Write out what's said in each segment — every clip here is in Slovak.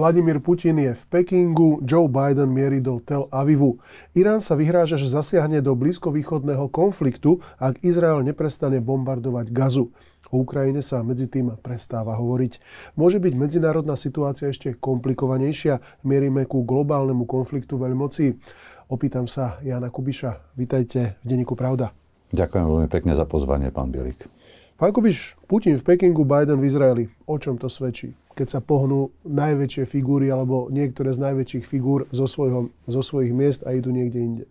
Vladimír Putin je v Pekingu, Joe Biden mierí do Tel Avivu. Irán sa vyhráža, že zasiahne do blízkovýchodného konfliktu, ak Izrael neprestane bombardovať Gazu. O Ukrajine sa medzi tým prestáva hovoriť. Môže byť medzinárodná situácia ešte komplikovanejšia? Mierime ku globálnemu konfliktu veľmocí. Opýtam sa Jana Kubiša. Vítajte v Denníku Pravda. Ďakujem veľmi pekne za pozvanie, pán Bielik. Pán Kubiš, Putin v Pekingu, Biden v Izraeli. O čom to svedčí? keď sa pohnú najväčšie figúry alebo niektoré z najväčších figúr zo, svojho, zo svojich miest a idú niekde inde?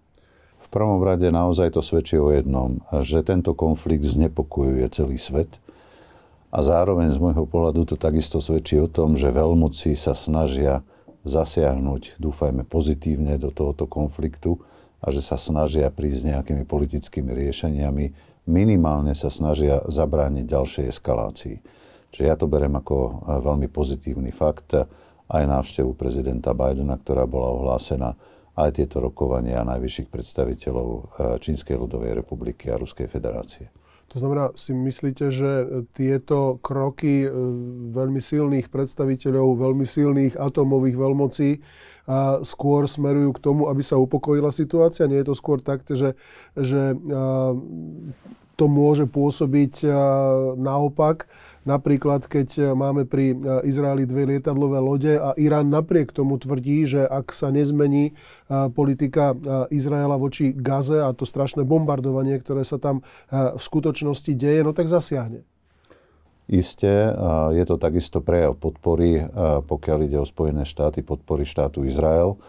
V prvom rade naozaj to svedčí o jednom, že tento konflikt znepokojuje celý svet a zároveň z môjho pohľadu to takisto svedčí o tom, že veľmoci sa snažia zasiahnuť, dúfajme, pozitívne do tohoto konfliktu a že sa snažia prísť nejakými politickými riešeniami, minimálne sa snažia zabrániť ďalšej eskalácii. Čiže ja to berem ako e, veľmi pozitívny fakt. Aj návštevu prezidenta Bidena, ktorá bola ohlásená, aj tieto rokovania najvyšších predstaviteľov e, Čínskej ľudovej republiky a Ruskej federácie. To znamená, si myslíte, že tieto kroky e, veľmi silných predstaviteľov, veľmi silných atomových veľmocí a skôr smerujú k tomu, aby sa upokojila situácia? Nie je to skôr tak, že, že to môže pôsobiť naopak, Napríklad, keď e, máme pri e, Izraeli dve lietadlové lode a Irán napriek tomu tvrdí, že ak sa nezmení e, politika Izraela voči Gaze a to strašné bombardovanie, ktoré sa tam v skutočnosti deje, no tak zasiahne. Isté, je to takisto prejav podpory, pokiaľ ide o Spojené štáty, podpory štátu Izrael.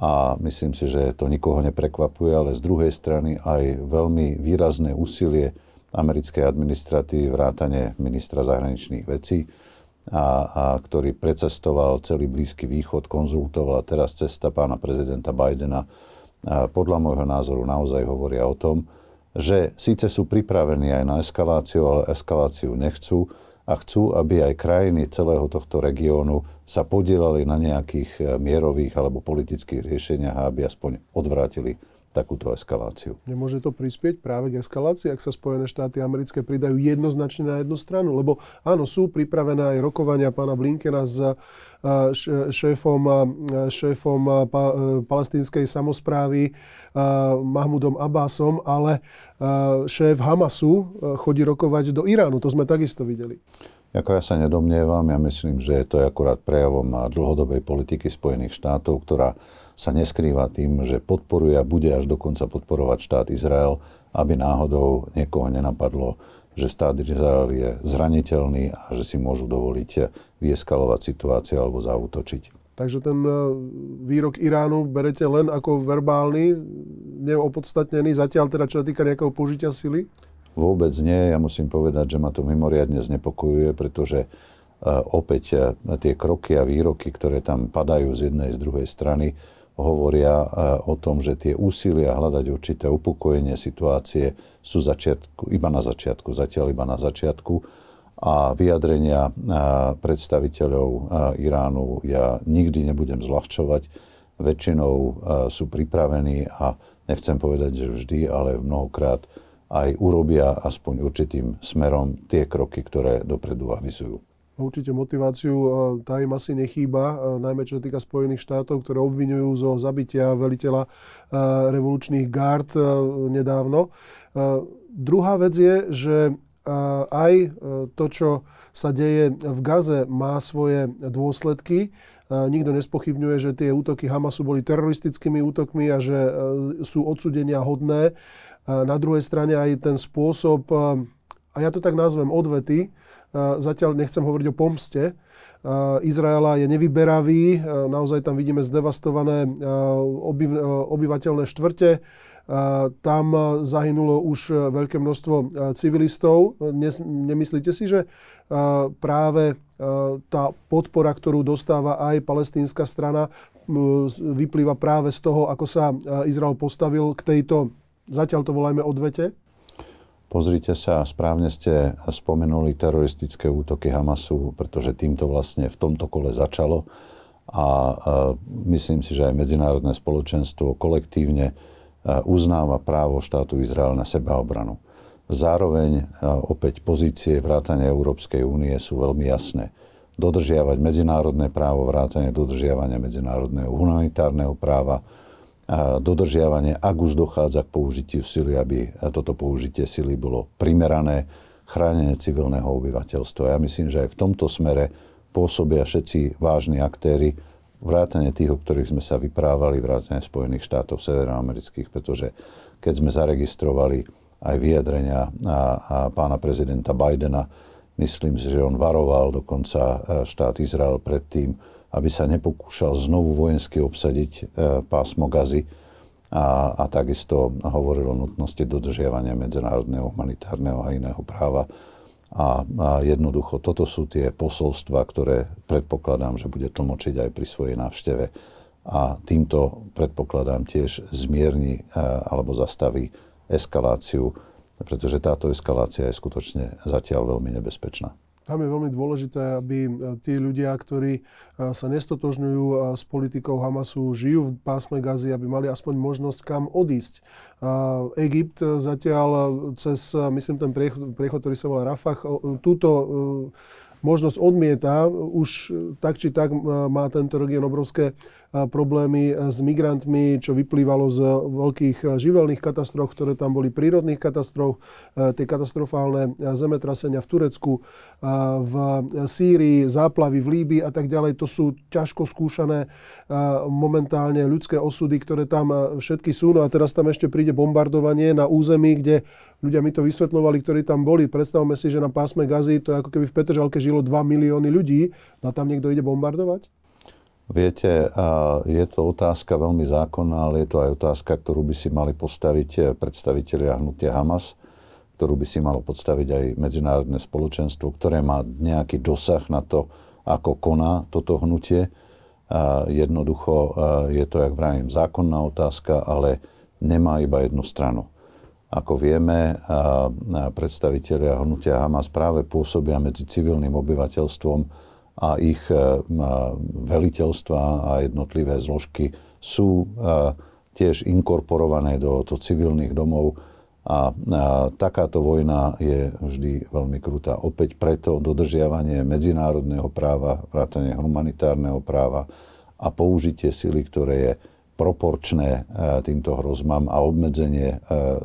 A myslím si, že to nikoho neprekvapuje, ale z druhej strany aj veľmi výrazné úsilie americkej administratívy, vrátane ministra zahraničných vecí, a, a ktorý precestoval celý Blízky východ, konzultoval a teraz cesta pána prezidenta Bidena a podľa môjho názoru naozaj hovoria o tom, že síce sú pripravení aj na eskaláciu, ale eskaláciu nechcú a chcú, aby aj krajiny celého tohto regiónu sa podielali na nejakých eh, mierových alebo politických riešeniach, aby aspoň odvrátili takúto eskaláciu. Nemôže to prispieť práve k eskalácii, ak sa Spojené štáty americké pridajú jednoznačne na jednu stranu? Lebo áno, sú pripravené aj rokovania pána Blinkena s šéfom, šéfom palestínskej samozprávy Mahmudom Abbasom, ale šéf Hamasu chodí rokovať do Iránu. To sme takisto videli. Ako ja sa nedomnievam, ja myslím, že je to akurát prejavom dlhodobej politiky Spojených štátov, ktorá sa neskrýva tým, že podporuje a bude až dokonca podporovať štát Izrael, aby náhodou niekoho nenapadlo, že štát Izrael je zraniteľný a že si môžu dovoliť vyeskalovať situáciu alebo zautočiť. Takže ten e, výrok Iránu berete len ako verbálny, neopodstatnený, zatiaľ teda čo sa týka nejakého použitia sily? Vôbec nie. Ja musím povedať, že ma to mimoriadne znepokojuje, pretože uh, opäť uh, tie kroky a výroky, ktoré tam padajú z jednej z druhej strany, hovoria e, o tom, že tie úsilia hľadať určité upokojenie situácie sú začiatku, iba na začiatku, zatiaľ iba na začiatku. A vyjadrenia e, predstaviteľov e, Iránu ja nikdy nebudem zľahčovať. Väčšinou sú pripravení a nechcem povedať, že vždy, ale mnohokrát aj urobia aspoň určitým smerom tie kroky, ktoré dopredu avizujú. Určite motiváciu tá im asi nechýba, najmä čo sa týka Spojených štátov, ktoré obvinujú zo zabitia veliteľa revolučných gard nedávno. Druhá vec je, že aj to, čo sa deje v Gaze, má svoje dôsledky. Nikto nespochybňuje, že tie útoky Hamasu boli teroristickými útokmi a že sú odsudenia hodné. Na druhej strane aj ten spôsob, a ja to tak nazvem odvety, Zatiaľ nechcem hovoriť o pomste. Izraela je nevyberavý, naozaj tam vidíme zdevastované obyvateľné štvrte. Tam zahynulo už veľké množstvo civilistov. Nemyslíte si, že práve tá podpora, ktorú dostáva aj palestínska strana, vyplýva práve z toho, ako sa Izrael postavil k tejto, zatiaľ to volajme odvete? Pozrite sa, správne ste spomenuli teroristické útoky Hamasu, pretože týmto vlastne v tomto kole začalo a myslím si, že aj medzinárodné spoločenstvo kolektívne uznáva právo štátu Izrael na sebaobranu. Zároveň opäť pozície vrátania Európskej únie sú veľmi jasné. Dodržiavať medzinárodné právo, vrátanie dodržiavania medzinárodného humanitárneho práva, dodržiavanie, ak už dochádza k použitiu sily, aby toto použitie sily bolo primerané, chránenie civilného obyvateľstva. Ja myslím, že aj v tomto smere pôsobia všetci vážni aktéry, vrátane tých, o ktorých sme sa vyprávali, vrátane Spojených štátov severoamerických, pretože keď sme zaregistrovali aj vyjadrenia a, a pána prezidenta Bidena. Myslím si, že on varoval dokonca e, štát Izrael pred tým, aby sa nepokúšal znovu vojensky obsadiť e, pásmo Gazy a, a takisto hovoril o nutnosti dodržiavania medzinárodného humanitárneho a iného práva. A, a jednoducho toto sú tie posolstva, ktoré predpokladám, že bude tlmočiť aj pri svojej návšteve. A týmto predpokladám tiež zmierni e, alebo zastaví eskaláciu, pretože táto eskalácia je skutočne zatiaľ veľmi nebezpečná. Tam je veľmi dôležité, aby e, tí ľudia, ktorí e, sa nestotožňujú e, s politikou Hamasu, žijú v pásme Gazy, aby mali aspoň možnosť kam odísť. Egypt zatiaľ cez, myslím, ten priechod, ktorý sa volá Rafah, túto možnosť odmieta. Už tak či tak má tento región obrovské problémy s migrantmi, čo vyplývalo z veľkých živelných katastrof, ktoré tam boli, prírodných katastrof, tie katastrofálne zemetrasenia v Turecku, v Sýrii, záplavy v Líbii a tak ďalej. To sú ťažko skúšané momentálne ľudské osudy, ktoré tam všetky sú. No a teraz tam ešte príde bombardovanie na území, kde ľudia mi to vysvetľovali, ktorí tam boli. Predstavme si, že na pásme Gazy to je ako keby v Petržalke žilo 2 milióny ľudí. No a tam niekto ide bombardovať? Viete, je to otázka veľmi zákonná, ale je to aj otázka, ktorú by si mali postaviť eh, predstavitelia hnutia Hamas, ktorú by si malo podstaviť aj medzinárodné spoločenstvo, ktoré má nejaký dosah na to, ako koná toto hnutie. Jednoducho je to, jak vravím, zákonná otázka, ale nemá iba jednu stranu. Ako vieme, predstavitelia hnutia Hamas práve pôsobia medzi civilným obyvateľstvom a ich e, veliteľstva a jednotlivé zložky sú e, tiež inkorporované do, do civilných domov a, a takáto vojna je vždy veľmi krutá. Opäť preto dodržiavanie medzinárodného práva, vrátanie humanitárneho práva a použitie sily, ktoré je proporčné e, týmto hrozbám a obmedzenie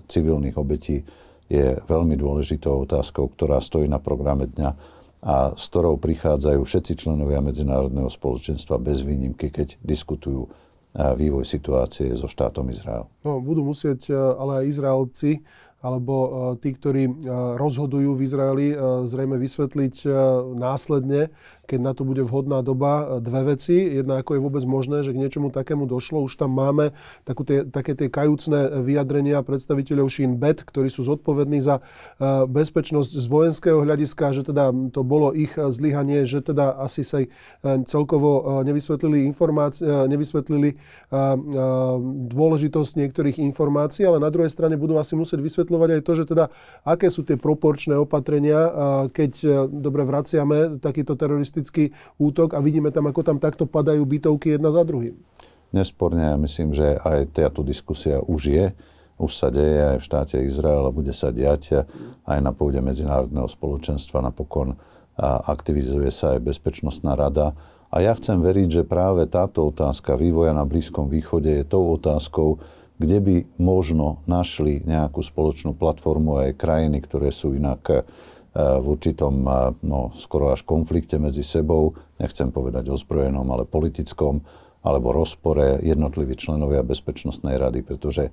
civilných obetí je veľmi dôležitou otázkou, ktorá stojí na programe dňa a s ktorou prichádzajú všetci členovia medzinárodného spoločenstva bez výnimky, keď diskutujú vývoj situácie so štátom Izrael. No, budú musieť ale aj Izraelci alebo e, tí, ktorí e, rozhodujú v Izraeli, e, zrejme vysvetliť následne, keď na to bude vhodná doba, dve veci. Jedna, ako je vôbec možné, že k niečomu takému došlo. Už tam máme takú tie, také tie kajúcne vyjadrenia predstaviteľov Shin Bet, ktorí sú zodpovední za bezpečnosť z vojenského hľadiska, že teda to bolo ich zlyhanie, že teda asi sa celkovo nevysvetlili informácie, nevysvetlili dôležitosť niektorých informácií, ale na druhej strane budú asi musieť vysvetľovať aj to, že teda aké sú tie proporčné opatrenia, keď e, dobre vraciame takýto teroristický útok a vidíme tam, ako tam takto padajú bytovky jedna za druhým. Nesporne, ja myslím, že aj táto diskusia už je. Už sa deje aj v štáte Izrael a bude sa diať aj na pôde medzinárodného spoločenstva. Napokon aktivizuje sa aj Bezpečnostná rada. A ja chcem veriť, že práve táto otázka vývoja na Blízkom východe je tou otázkou, kde by možno našli nejakú spoločnú platformu aj krajiny, ktoré sú inak v určitom, e, no, skoro až konflikte medzi sebou, nechcem povedať ozbrojenom, ale politickom, alebo rozpore jednotliví členovia Bezpečnostnej rady, pretože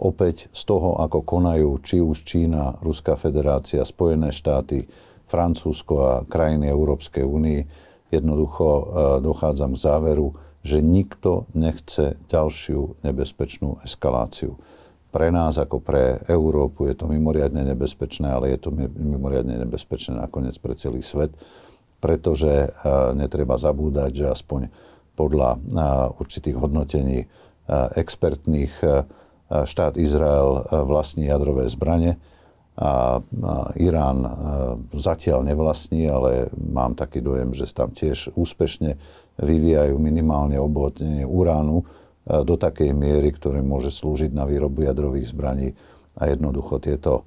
opäť z toho, ako konajú či už Čína, Ruská federácia, Spojené štáty, Francúzsko a krajiny Európskej únie, jednoducho e, dochádzam k záveru, že nikto nechce ďalšiu nebezpečnú eskaláciu. Pre nás ako pre Európu. Je to mimoriadne nebezpečné, ale je to mimoriadne nebezpečné nakoniec pre celý svet, pretože eh, netreba zabúdať, že aspoň podľa eh, určitých hodnotení eh, expertných štát Izrael vlastní jadrové zbranie. A Irán zatiaľ nevlastní, ale mám taký dojem, že tam tiež úspešne vyvíjajú minimálne obohatnenie uránu. e, do takej miery, ktoré môže slúžiť na výrobu jadrových zbraní. A jednoducho tieto,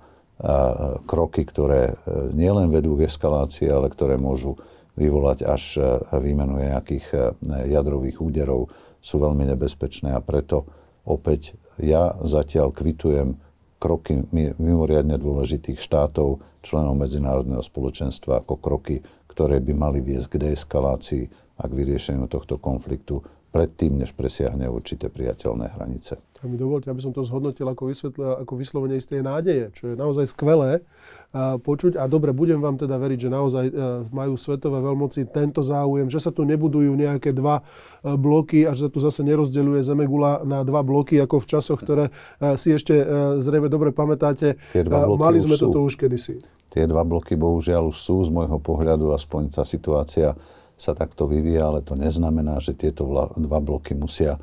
kroky, ktoré nielen vedú k eskalácii, ale ktoré môžu vyvolať až výmenu nejakých jadrových úderov, sú veľmi nebezpečné. A preto opäť ja zatiaľ kvitujem kroky mimoriadne dôležitých štátov, členov medzinárodného spoločenstva ako kroky, ktoré by mali viesť k deeskalácii a k vyriešeniu tohto konfliktu predtým, než presiahne určité priateľné hranice. Tak mi dovolte, aby som to zhodnotil ako, vysvetlil, ako vyslovenie istej nádeje, čo je naozaj skvelé a, počuť. A dobre, budem vám teda veriť, že naozaj a, e, majú svetové veľmoci tento záujem, že sa tu nebudujú nejaké dva a, e, bloky a že sa tu zase nerozdeľuje Zemegula na dva bloky, ako v časoch, ktoré a, e, si ešte a, zrejme dobre pamätáte. Tie dva bloky Mali sme sú. toto už kedysi. Tie dva bloky bohužiaľ už sú z môjho pohľadu, aspoň tá situácia sa takto vyvíja, ale to neznamená, že tieto dva bloky musia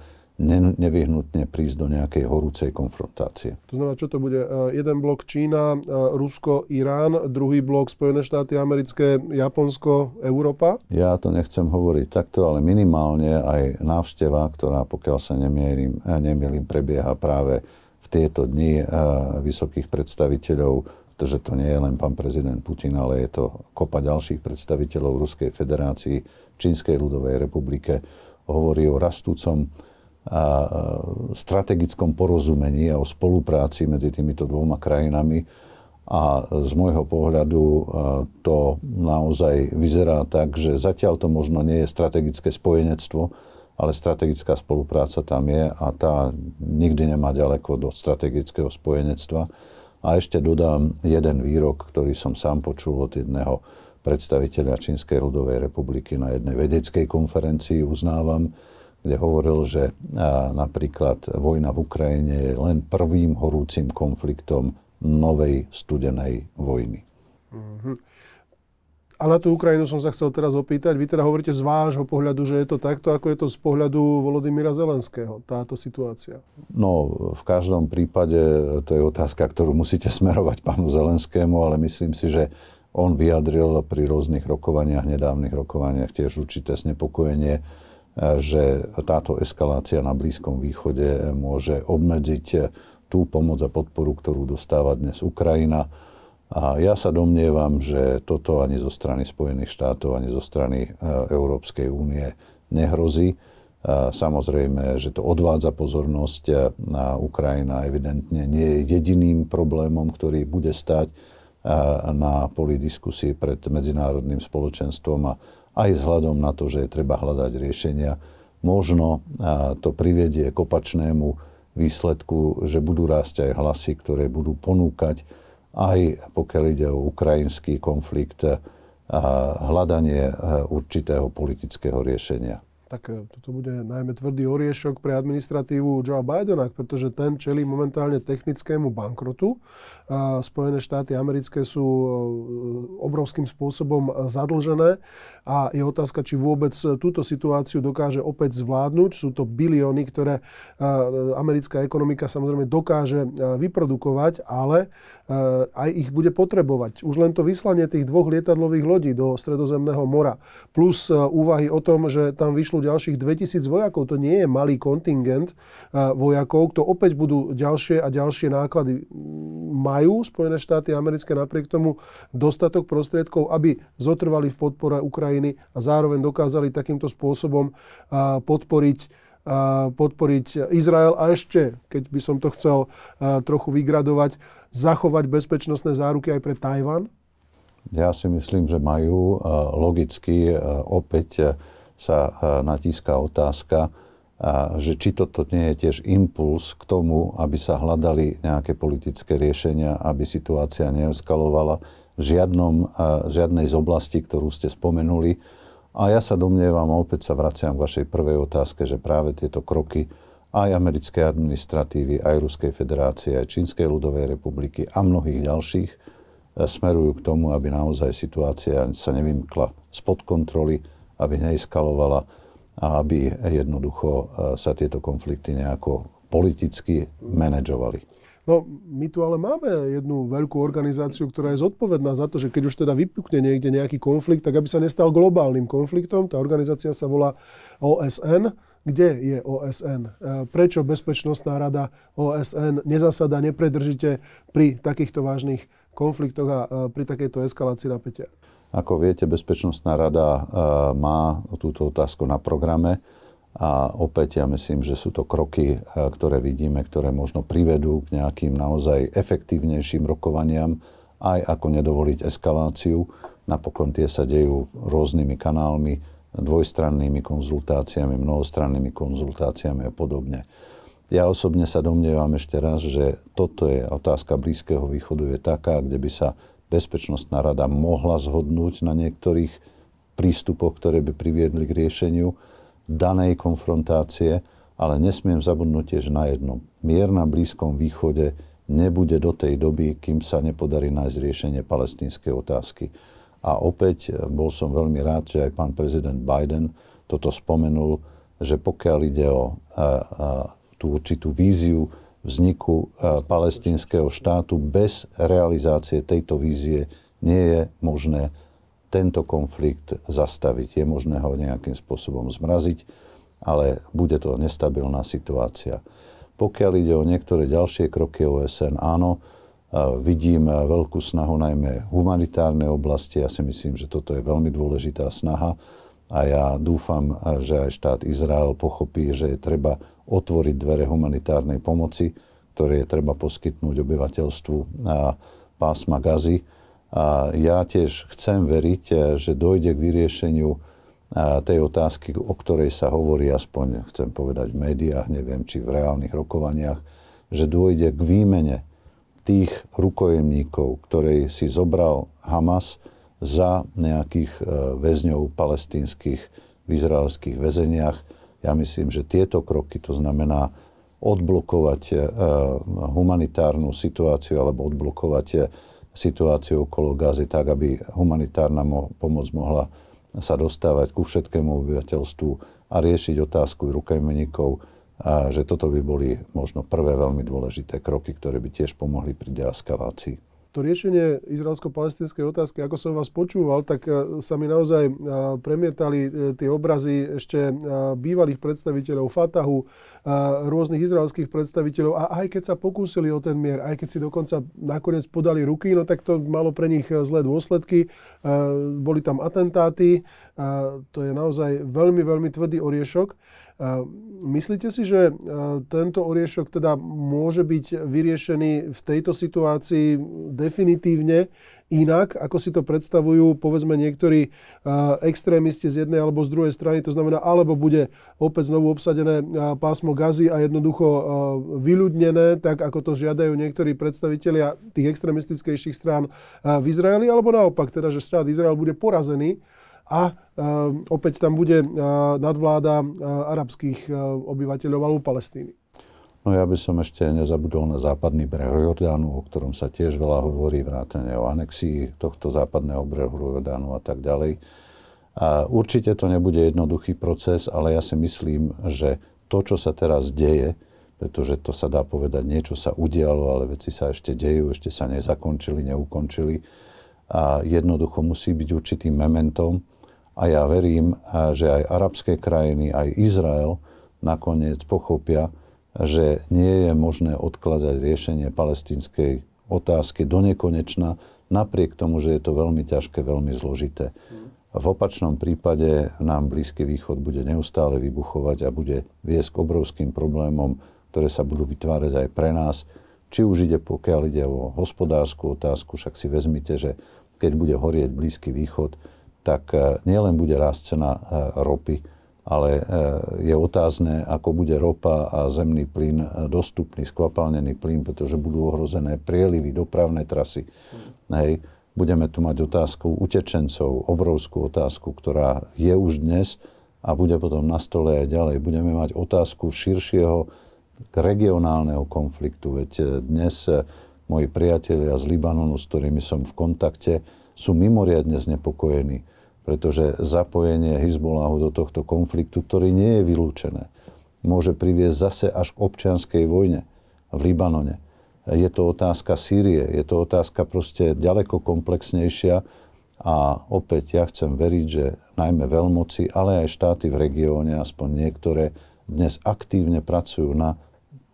nevyhnutne prísť do nejakej horúcej konfrontácie. To znamená, čo to bude? E, jeden blok Čína, e, Rusko, Irán, druhý blok Spojené štáty americké, Japonsko, Európa? Ja to nechcem hovoriť takto, ale minimálne aj návšteva, ktorá pokiaľ sa nemierim, e, nemierim prebieha práve v tieto dni vysokých predstaviteľov pretože to nie je len pán prezident Putin, ale je to kopa ďalších predstaviteľov Ruskej federácii, Čínskej ľudovej republike, hovorí o rastúcom a strategickom porozumení a o spolupráci medzi týmito dvoma krajinami. A z môjho pohľadu to naozaj vyzerá tak, že zatiaľ to možno nie je strategické spojenectvo, ale strategická spolupráca tam je a tá nikdy nemá ďaleko do strategického spojenectva. A ešte dodám jeden výrok, ktorý som sám počul od jedného predstaviteľa Čínskej ľudovej republiky na jednej vedeckej konferencii, uznávam, kde hovoril, že napríklad vojna v Ukrajine je len prvým horúcim konfliktom novej studenej vojny. Mm-hmm. A na tú Ukrajinu som sa chcel teraz opýtať. Vy teda hovoríte z vášho pohľadu, že je to takto, ako je to z pohľadu Volodymyra Zelenského, táto situácia? No, v každom prípade to je otázka, ktorú musíte smerovať pánu Zelenskému, ale myslím si, že on vyjadril pri rôznych rokovaniach, nedávnych rokovaniach tiež určité znepokojenie, že táto eskalácia na Blízkom východe môže obmedziť tú pomoc a podporu, ktorú dostáva dnes Ukrajina a ja sa domnievam, že toto ani zo strany Spojených štátov, ani zo strany e, Európskej únie nehrozí. Samozrejme, že to odvádza pozornosť e, na Ukrajina evidentne nie je jediným problémom, ktorý bude stať e, na poli diskusie pred medzinárodným spoločenstvom a aj vzhľadom na to, že je treba hľadať riešenia. Možno to privedie k opačnému výsledku, že budú rásť aj hlasy, ktoré budú ponúkať aj pokiaľ ide o ukrajinský konflikt a hľadanie e, určitého politického riešenia tak e, toto bude najmä tvrdý oriešok pre administratívu Joe Bidena, pretože ten čelí momentálne technickému bankrotu. Spojené štáty americké sú e, obrovským spôsobom zadlžené a je otázka, či vôbec túto situáciu dokáže opäť zvládnuť. Sú to bilióny, ktoré e, americká ekonomika samozrejme dokáže vyprodukovať, ale aj ich bude potrebovať. Už len to vyslanie tých dvoch lietadlových lodí do Stredozemného mora, plus úvahy o tom, že tam vyšlo ďalších 2000 vojakov. To nie je malý kontingent vojakov, to opäť budú ďalšie a ďalšie náklady. Majú Spojené štáty americké napriek tomu dostatok prostriedkov, aby zotrvali v podpore Ukrajiny a zároveň dokázali takýmto spôsobom podporiť podporiť Izrael a ešte, keď by som to chcel trochu vygradovať, zachovať bezpečnostné záruky aj pre Tajvan? Ja si myslím, že majú logicky opäť sa natíska otázka, že či toto nie je tiež impuls k tomu, aby sa hľadali nejaké politické riešenia, aby situácia neeskalovala v žiadnom, žiadnej z oblastí, ktorú ste spomenuli. A ja sa domnievam, a opäť sa vraciam k vašej prvej otázke, že práve tieto kroky aj americkej administratívy, aj Ruskej federácie, aj Čínskej ľudovej republiky a mnohých ďalších e, smerujú k tomu, aby naozaj situácia sa nevymkla spod kontroly, aby neeskalovala a aby jednoducho e, sa tieto konflikty nejako politicky manažovali. No, my tu ale máme jednu veľkú organizáciu, ktorá je zodpovedná za to, že keď už teda vypukne niekde nejaký konflikt, tak aby sa nestal globálnym konfliktom. Tá organizácia sa volá OSN. Kde je OSN? E, prečo Bezpečnostná rada OSN nezasada nepredržite pri takýchto vážnych konfliktoch a pri takejto eskalácii napätia? Ako viete, Bezpečnostná rada má túto otázku na programe a opäť ja myslím, že sú to kroky, ktoré vidíme, ktoré možno privedú k nejakým naozaj efektívnejším rokovaniam, aj ako nedovoliť eskaláciu. Napokon tie sa dejú rôznymi kanálmi, dvojstrannými konzultáciami, mnohostrannými konzultáciami a podobne. Ja osobne sa domnievam ešte raz, že toto je otázka Blízkeho východu je taká, kde by sa Bezpečnostná rada mohla zhodnúť na niektorých prístupoch, ktoré by priviedli k riešeniu danej konfrontácie, ale nesmiem zabudnúť tiež na jedno. Mier na Blízkom východe nebude do tej doby, kým sa nepodarí nájsť riešenie palestínskej otázky. A opäť bol som veľmi rád, že aj pán prezident Biden toto spomenul, že pokiaľ ide o a, a, tú určitú víziu vzniku palestínskeho štátu, bez realizácie tejto vízie nie je možné tento konflikt zastaviť. Je možné ho nejakým spôsobom zmraziť, ale bude to nestabilná situácia. Pokiaľ ide o niektoré ďalšie kroky OSN, áno, vidím veľkú snahu najmä v humanitárnej oblasti. Ja si myslím, že toto je veľmi dôležitá snaha a ja dúfam, že aj štát Izrael pochopí, že je treba otvoriť dvere humanitárnej pomoci, ktoré je treba poskytnúť obyvateľstvu pásma Gazy. A ja tiež chcem veriť, že dojde k vyriešeniu tej otázky, o ktorej sa hovorí, aspoň chcem povedať v médiách, neviem, či v reálnych rokovaniach, že dôjde k výmene tých rukojemníkov, ktorej si zobral Hamas za nejakých e, väzňov palestínskych v izraelských väzeniach. Ja myslím, že tieto kroky, to znamená odblokovať e, humanitárnu situáciu alebo odblokovať e, situáciu okolo Gazy tak, aby humanitárna pomoc mohla sa dostávať ku všetkému obyvateľstvu a riešiť otázku rukojmeníkov, a že toto by boli možno prvé veľmi dôležité kroky, ktoré by tiež pomohli pri deeskalácii to riešenie izraelsko-palestinskej otázky, ako som vás počúval, tak e, sa mi naozaj e, premietali e, tie obrazy ešte bývalých predstaviteľov Fatahu, rôznych izraelských predstaviteľov a aj keď sa pokúsili o ten mier, aj keď si dokonca nakoniec podali ruky, no tak to malo pre nich zlé dôsledky. Boli tam atentáty, to je naozaj veľmi, veľmi tvrdý oriešok. Myslíte si, že tento oriešok teda môže byť vyriešený v tejto situácii definitívne inak, ako si to predstavujú povedzme niektorí extrémisti z jednej alebo z druhej strany. To znamená, alebo bude opäť znovu obsadené pásmo gazy a jednoducho vyľudnené, tak ako to žiadajú niektorí predstavitelia tých extrémistickejších strán v Izraeli, alebo naopak, teda, že štát Izrael bude porazený a opäť tam bude nadvláda arabských obyvateľov alebo Palestíny. No ja by som ešte nezabudol na západný breh Jordánu, o ktorom sa tiež veľa hovorí, vrátane o anexii tohto západného brehu Jordánu a tak ďalej. A určite to nebude jednoduchý proces, ale ja si myslím, že to, čo sa teraz deje, pretože to sa dá povedať, niečo sa udialo, ale veci sa ešte dejú, ešte sa nezakončili, neukončili. A jednoducho musí byť určitým mementom, a ja verím, že aj arabské krajiny, aj Izrael nakoniec pochopia, že nie je možné odkladať riešenie palestinskej otázky do nekonečna, napriek tomu, že je to veľmi ťažké, veľmi zložité. V opačnom prípade nám Blízky východ bude neustále vybuchovať a bude viesť k obrovským problémom, ktoré sa budú vytvárať aj pre nás. Či už ide, pokiaľ ide o hospodárskú otázku, však si vezmite, že keď bude horieť Blízky východ, tak e, nielen bude rásť cena e, ropy, ale e, je otázne, ako bude ropa a zemný plyn dostupný, skvapalnený plyn, pretože budú ohrozené prielivy, dopravné trasy. Mm. Hej. Budeme tu mať otázku utečencov, obrovskú otázku, ktorá je už dnes a bude potom na stole aj ďalej. Budeme mať otázku širšieho regionálneho konfliktu. Veď dnes moji priatelia z Libanonu, s ktorými som v kontakte, sú mimoriadne znepokojení pretože zapojenie Hezbollahu do tohto konfliktu, ktorý nie je vylúčené, môže priviesť zase až k občianskej vojne v Libanone. Je to otázka Sýrie, je to otázka proste ďaleko komplexnejšia a opäť ja chcem veriť, že najmä veľmoci, ale aj štáty v regióne, aspoň niektoré, dnes aktívne pracujú na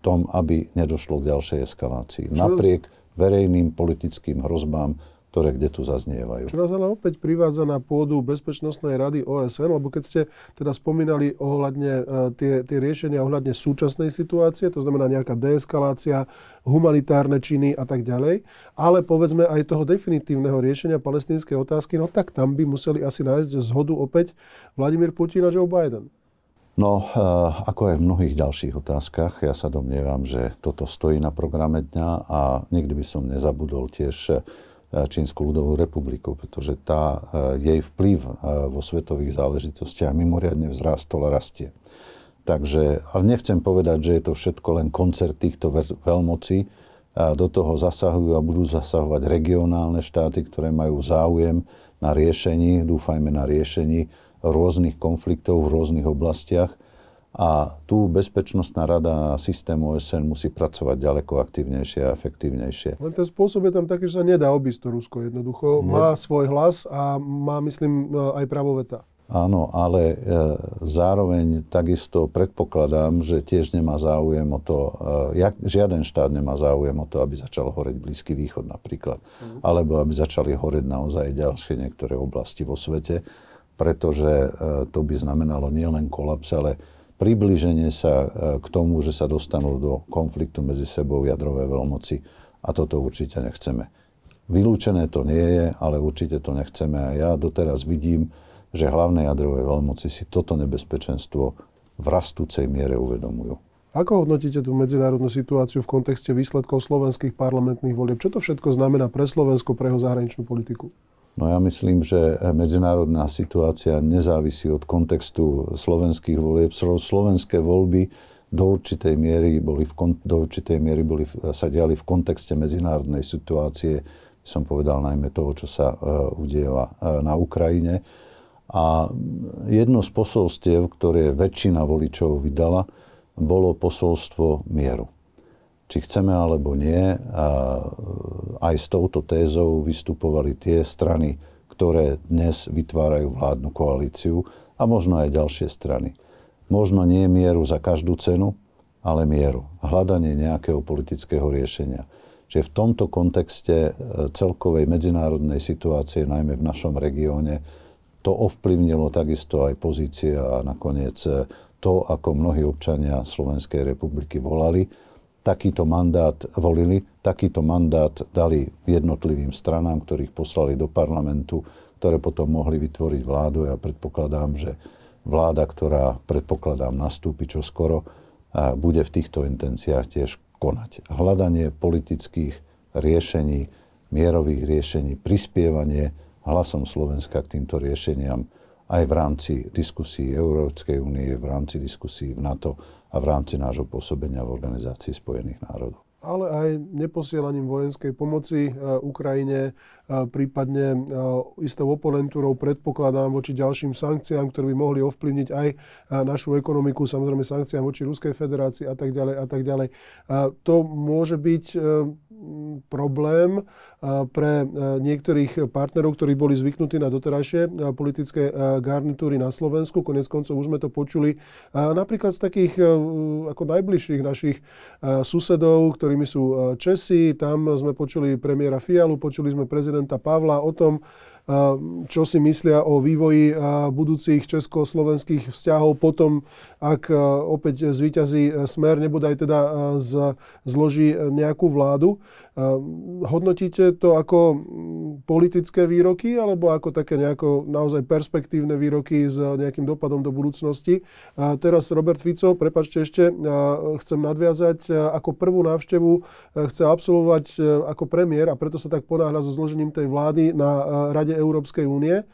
tom, aby nedošlo k ďalšej eskalácii. Napriek verejným politickým hrozbám, ktoré kde tu zaznievajú. Čo nás ale opäť privádza na pôdu Bezpečnostnej rady OSN, lebo keď ste teda spomínali ohľadne uh, tie, tie riešenia ohľadne súčasnej situácie, to znamená nejaká deeskalácia, humanitárne činy a tak ďalej, ale povedzme aj toho definitívneho riešenia palestínskej otázky, no tak tam by museli asi nájsť zhodu opäť Vladimír Putin a Joe Biden. No, uh, ako aj v mnohých ďalších otázkach, ja sa domnievam, že toto stojí na programe dňa a nikdy by som nezabudol tiež Čínsku ľudovú republiku, pretože tá, eh, jej vplyv eh, vo svetových záležitostiach mimoriadne vzrástol a rastie. Takže, ale nechcem povedať, že je to všetko len koncert týchto veľmocí. A do toho zasahujú a budú zasahovať regionálne štáty, ktoré majú záujem na riešení, dúfajme na riešení rôznych konfliktov v rôznych oblastiach a tu Bezpečnostná rada a systém OSN musí pracovať ďaleko aktívnejšie a efektívnejšie. Len ten spôsob je tam taký, že sa nedá obísť to Rusko jednoducho. Nie. Má svoj hlas a má, myslím, aj právo veta. Áno, ale e, zároveň takisto predpokladám, že tiež nemá záujem o to, e, jak, žiaden štát nemá záujem o to, aby začal horeť Blízky východ napríklad, mm. alebo aby začali horeť naozaj ďalšie niektoré oblasti vo svete, pretože e, to by znamenalo nielen kolaps, ale približenie sa e, k tomu, že sa dostanú do konfliktu medzi sebou jadrové veľmoci a toto určite nechceme. Vylúčené to nie je, ale určite to nechceme a ja doteraz vidím, že hlavné jadrové veľmoci si toto nebezpečenstvo v rastúcej miere uvedomujú. Ako hodnotíte tú medzinárodnú situáciu v kontexte výsledkov slovenských parlamentných volieb? Čo to všetko znamená pre Slovensko, pre jeho zahraničnú politiku? No ja myslím, že medzinárodná situácia nezávisí od kontextu slovenských volieb. Slovenské voľby do určitej miery boli, v, do určitej miery boli, sa diali v kontexte medzinárodnej situácie, som povedal najmä toho, čo sa uh, udieva uh, na Ukrajine. A jedno z posolstiev, ktoré väčšina voličov vydala, bolo posolstvo mieru či chceme alebo nie, a aj s touto tézou vystupovali tie strany, ktoré dnes vytvárajú vládnu koalíciu a možno aj ďalšie strany. Možno nie mieru za každú cenu, ale mieru. Hľadanie nejakého politického riešenia. Že v tomto kontexte e, celkovej medzinárodnej situácie, najmä v našom regióne, to ovplyvnilo takisto aj pozície a nakoniec e, to, ako mnohí občania Slovenskej republiky volali, takýto mandát volili, takýto mandát dali jednotlivým stranám, ktorých poslali do parlamentu, ktoré potom mohli vytvoriť vládu. Ja predpokladám, že vláda, ktorá predpokladám nastúpi čo skoro, bude v týchto intenciách tiež konať. Hľadanie politických riešení, mierových riešení, prispievanie hlasom Slovenska k týmto riešeniam aj v rámci diskusí Európskej únie, v rámci diskusí v NATO a v rámci nášho pôsobenia v Organizácii spojených národov ale aj neposielaním vojenskej pomoci e, Ukrajine, e, prípadne e, istou oponentúrou predpokladám voči ďalším sankciám, ktoré by mohli ovplyvniť aj našu ekonomiku, samozrejme sankciám voči Ruskej federácii a tak ďalej a tak ďalej. To môže byť problém pre niektorých partnerov, ktorí boli zvyknutí na doterajšie politické garnitúry na Slovensku. Konec koncov už sme to počuli napríklad z takých ako najbližších našich susedov, ktorými sú Česi. Tam sme počuli premiéra Fialu, počuli sme prezidenta Pavla o tom, čo si myslia o vývoji budúcich československých vzťahov potom, ak opäť zvíťazí smer, nebodaj teda zloží nejakú vládu. Hodnotíte to ako politické výroky alebo ako také nejako naozaj perspektívne výroky s nejakým dopadom do budúcnosti? Teraz Robert Fico, prepačte ešte, chcem nadviazať, ako prvú návštevu chce absolvovať ako premiér a preto sa tak ponáhľa so zložením tej vlády na Rade Európskej únie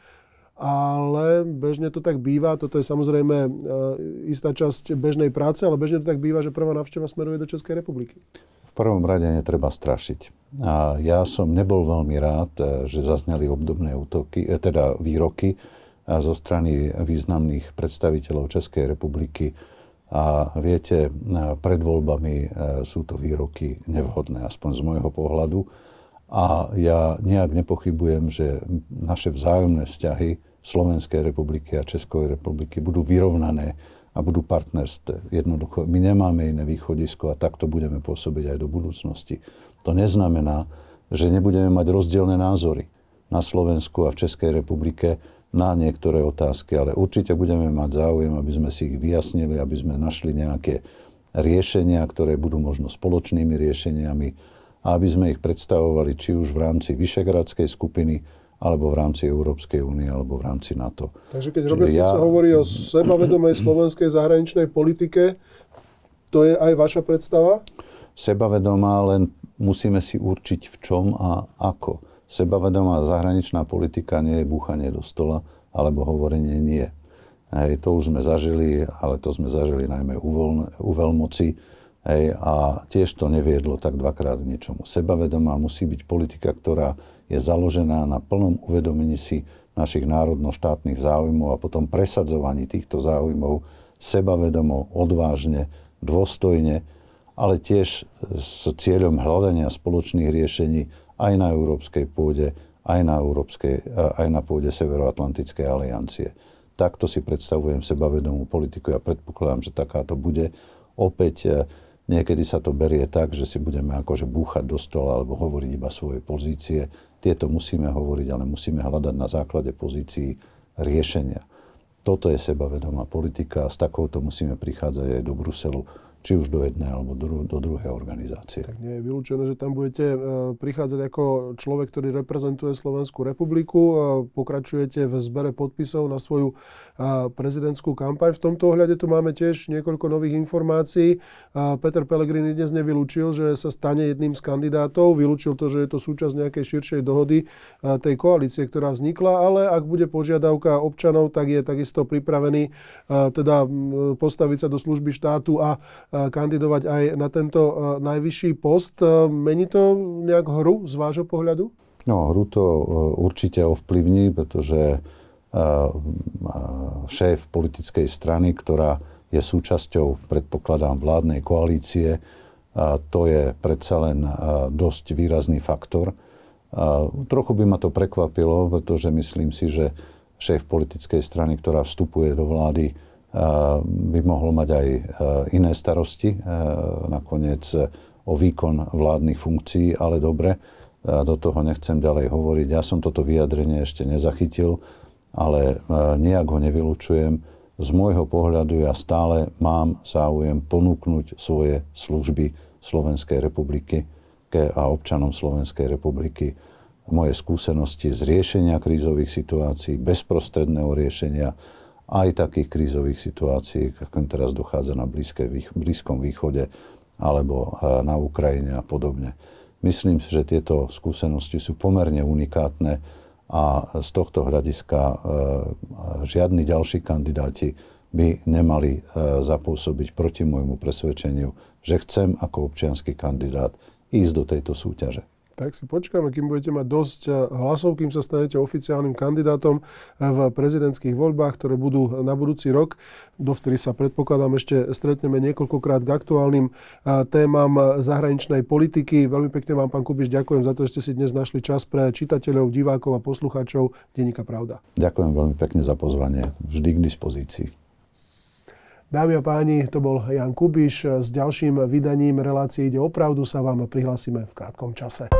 ale bežne to tak býva, toto je samozrejme e, istá časť bežnej práce, ale bežne to tak býva, že prvá návšteva smeruje do Českej republiky. V prvom rade netreba strašiť. A ja som nebol veľmi rád, e, že zazneli obdobné útoky, e, teda výroky zo strany významných predstaviteľov Českej republiky. A viete, pred voľbami sú to výroky nevhodné, aspoň z môjho pohľadu a ja nejak nepochybujem, že naše vzájomné vzťahy Slovenskej republiky a Českej republiky budú vyrovnané a budú partnerstve. Jednoducho, my nemáme iné východisko a takto budeme pôsobiť aj do budúcnosti. To neznamená, že nebudeme mať rozdielne názory na Slovensku a v Českej republike na niektoré otázky, ale určite budeme mať záujem, aby sme si ich vyjasnili, aby sme našli nejaké riešenia, ktoré budú možno spoločnými riešeniami a aby sme ich predstavovali či už v rámci Vyšegradskej skupiny, alebo v rámci Európskej únie, alebo v rámci NATO. Takže keď Robert ja... Fico hovorí o sebavedomej slovenskej zahraničnej politike, to je aj vaša predstava? Sebavedomá, len musíme si určiť v čom a ako sebavedomá zahraničná politika nie je búchanie do stola alebo hovorenie nie. Hej, to už sme zažili, ale to sme zažili najmä u, voľn, u veľmoci. Hej, a tiež to neviedlo tak dvakrát ničomu. Sebavedomá musí byť politika, ktorá je založená na plnom uvedomení si našich národno-štátnych záujmov a potom presadzovaní týchto záujmov sebavedomo, odvážne, dôstojne, ale tiež s cieľom hľadania spoločných riešení aj na európskej pôde, aj na, európskej, aj na pôde Severoatlantickej aliancie. Takto si predstavujem sebavedomú politiku. Ja predpokladám, že takáto bude. Opäť e, niekedy sa to berie tak, že si budeme akože búchať do stola alebo hovoriť iba svoje pozície. Tieto musíme hovoriť, ale musíme hľadať na základe pozícií riešenia. Toto je sebavedomá politika a s takouto musíme prichádzať aj do Bruselu či už do jednej alebo do, do druhej organizácie. Tak nie je vylúčené, že tam budete e, prichádzať ako človek, ktorý reprezentuje Slovenskú republiku, e, pokračujete v zbere podpisov na svoju e, prezidentskú kampaň. V tomto ohľade tu máme tiež niekoľko nových informácií. Peter Pellegrini dnes nevylúčil, že sa stane jedným z kandidátov. Vylúčil to, že je to súčasť nejakej širšej dohody tej koalície, ktorá vznikla, ale ak bude požiadavka občanov, tak je takisto pripravený teda postaviť sa do služby štátu a kandidovať aj na tento najvyšší post. Mení to nejak hru z vášho pohľadu? No, hru to určite ovplyvní, pretože šéf politickej strany, ktorá je súčasťou, predpokladám, vládnej koalície, to je predsa len dosť výrazný faktor. Trochu by ma to prekvapilo, pretože myslím si, že šéf politickej strany, ktorá vstupuje do vlády, by mohol mať aj iné starosti, nakoniec o výkon vládnych funkcií, ale dobre, do toho nechcem ďalej hovoriť. Ja som toto vyjadrenie ešte nezachytil, ale nejak ho nevylučujem. Z môjho pohľadu ja stále mám záujem ponúknuť svoje služby Slovenskej republiky a občanom Slovenskej republiky moje skúsenosti z riešenia krízových situácií, bezprostredného riešenia, aj takých krízových situácií, ako teraz dochádza na Blízkom východe alebo e, na Ukrajine a podobne. Myslím si, že tieto skúsenosti sú pomerne unikátne a z tohto hľadiska e, žiadni ďalší kandidáti by nemali e, zapôsobiť proti môjmu presvedčeniu, že chcem ako občianský kandidát ísť do tejto súťaže. Tak si počkáme, kým budete mať dosť eh, hlasov, kým sa stanete oficiálnym kandidátom eh, v prezidentských voľbách, ktoré budú na budúci rok. Dovtedy sa predpokladám ešte stretneme niekoľkokrát k aktuálnym eh, témam zahraničnej politiky. Veľmi pekne vám, pán Kubiš, ďakujem za to, že ste si dnes našli čas pre čitateľov, divákov a poslucháčov Denníka Pravda. Ďakujem veľmi pekne za pozvanie. Vždy k dispozícii. Dámy a páni, to bol Jan Kubiš. S ďalším vydaním relácie Ide o pravdu sa vám prihlásime v krátkom čase.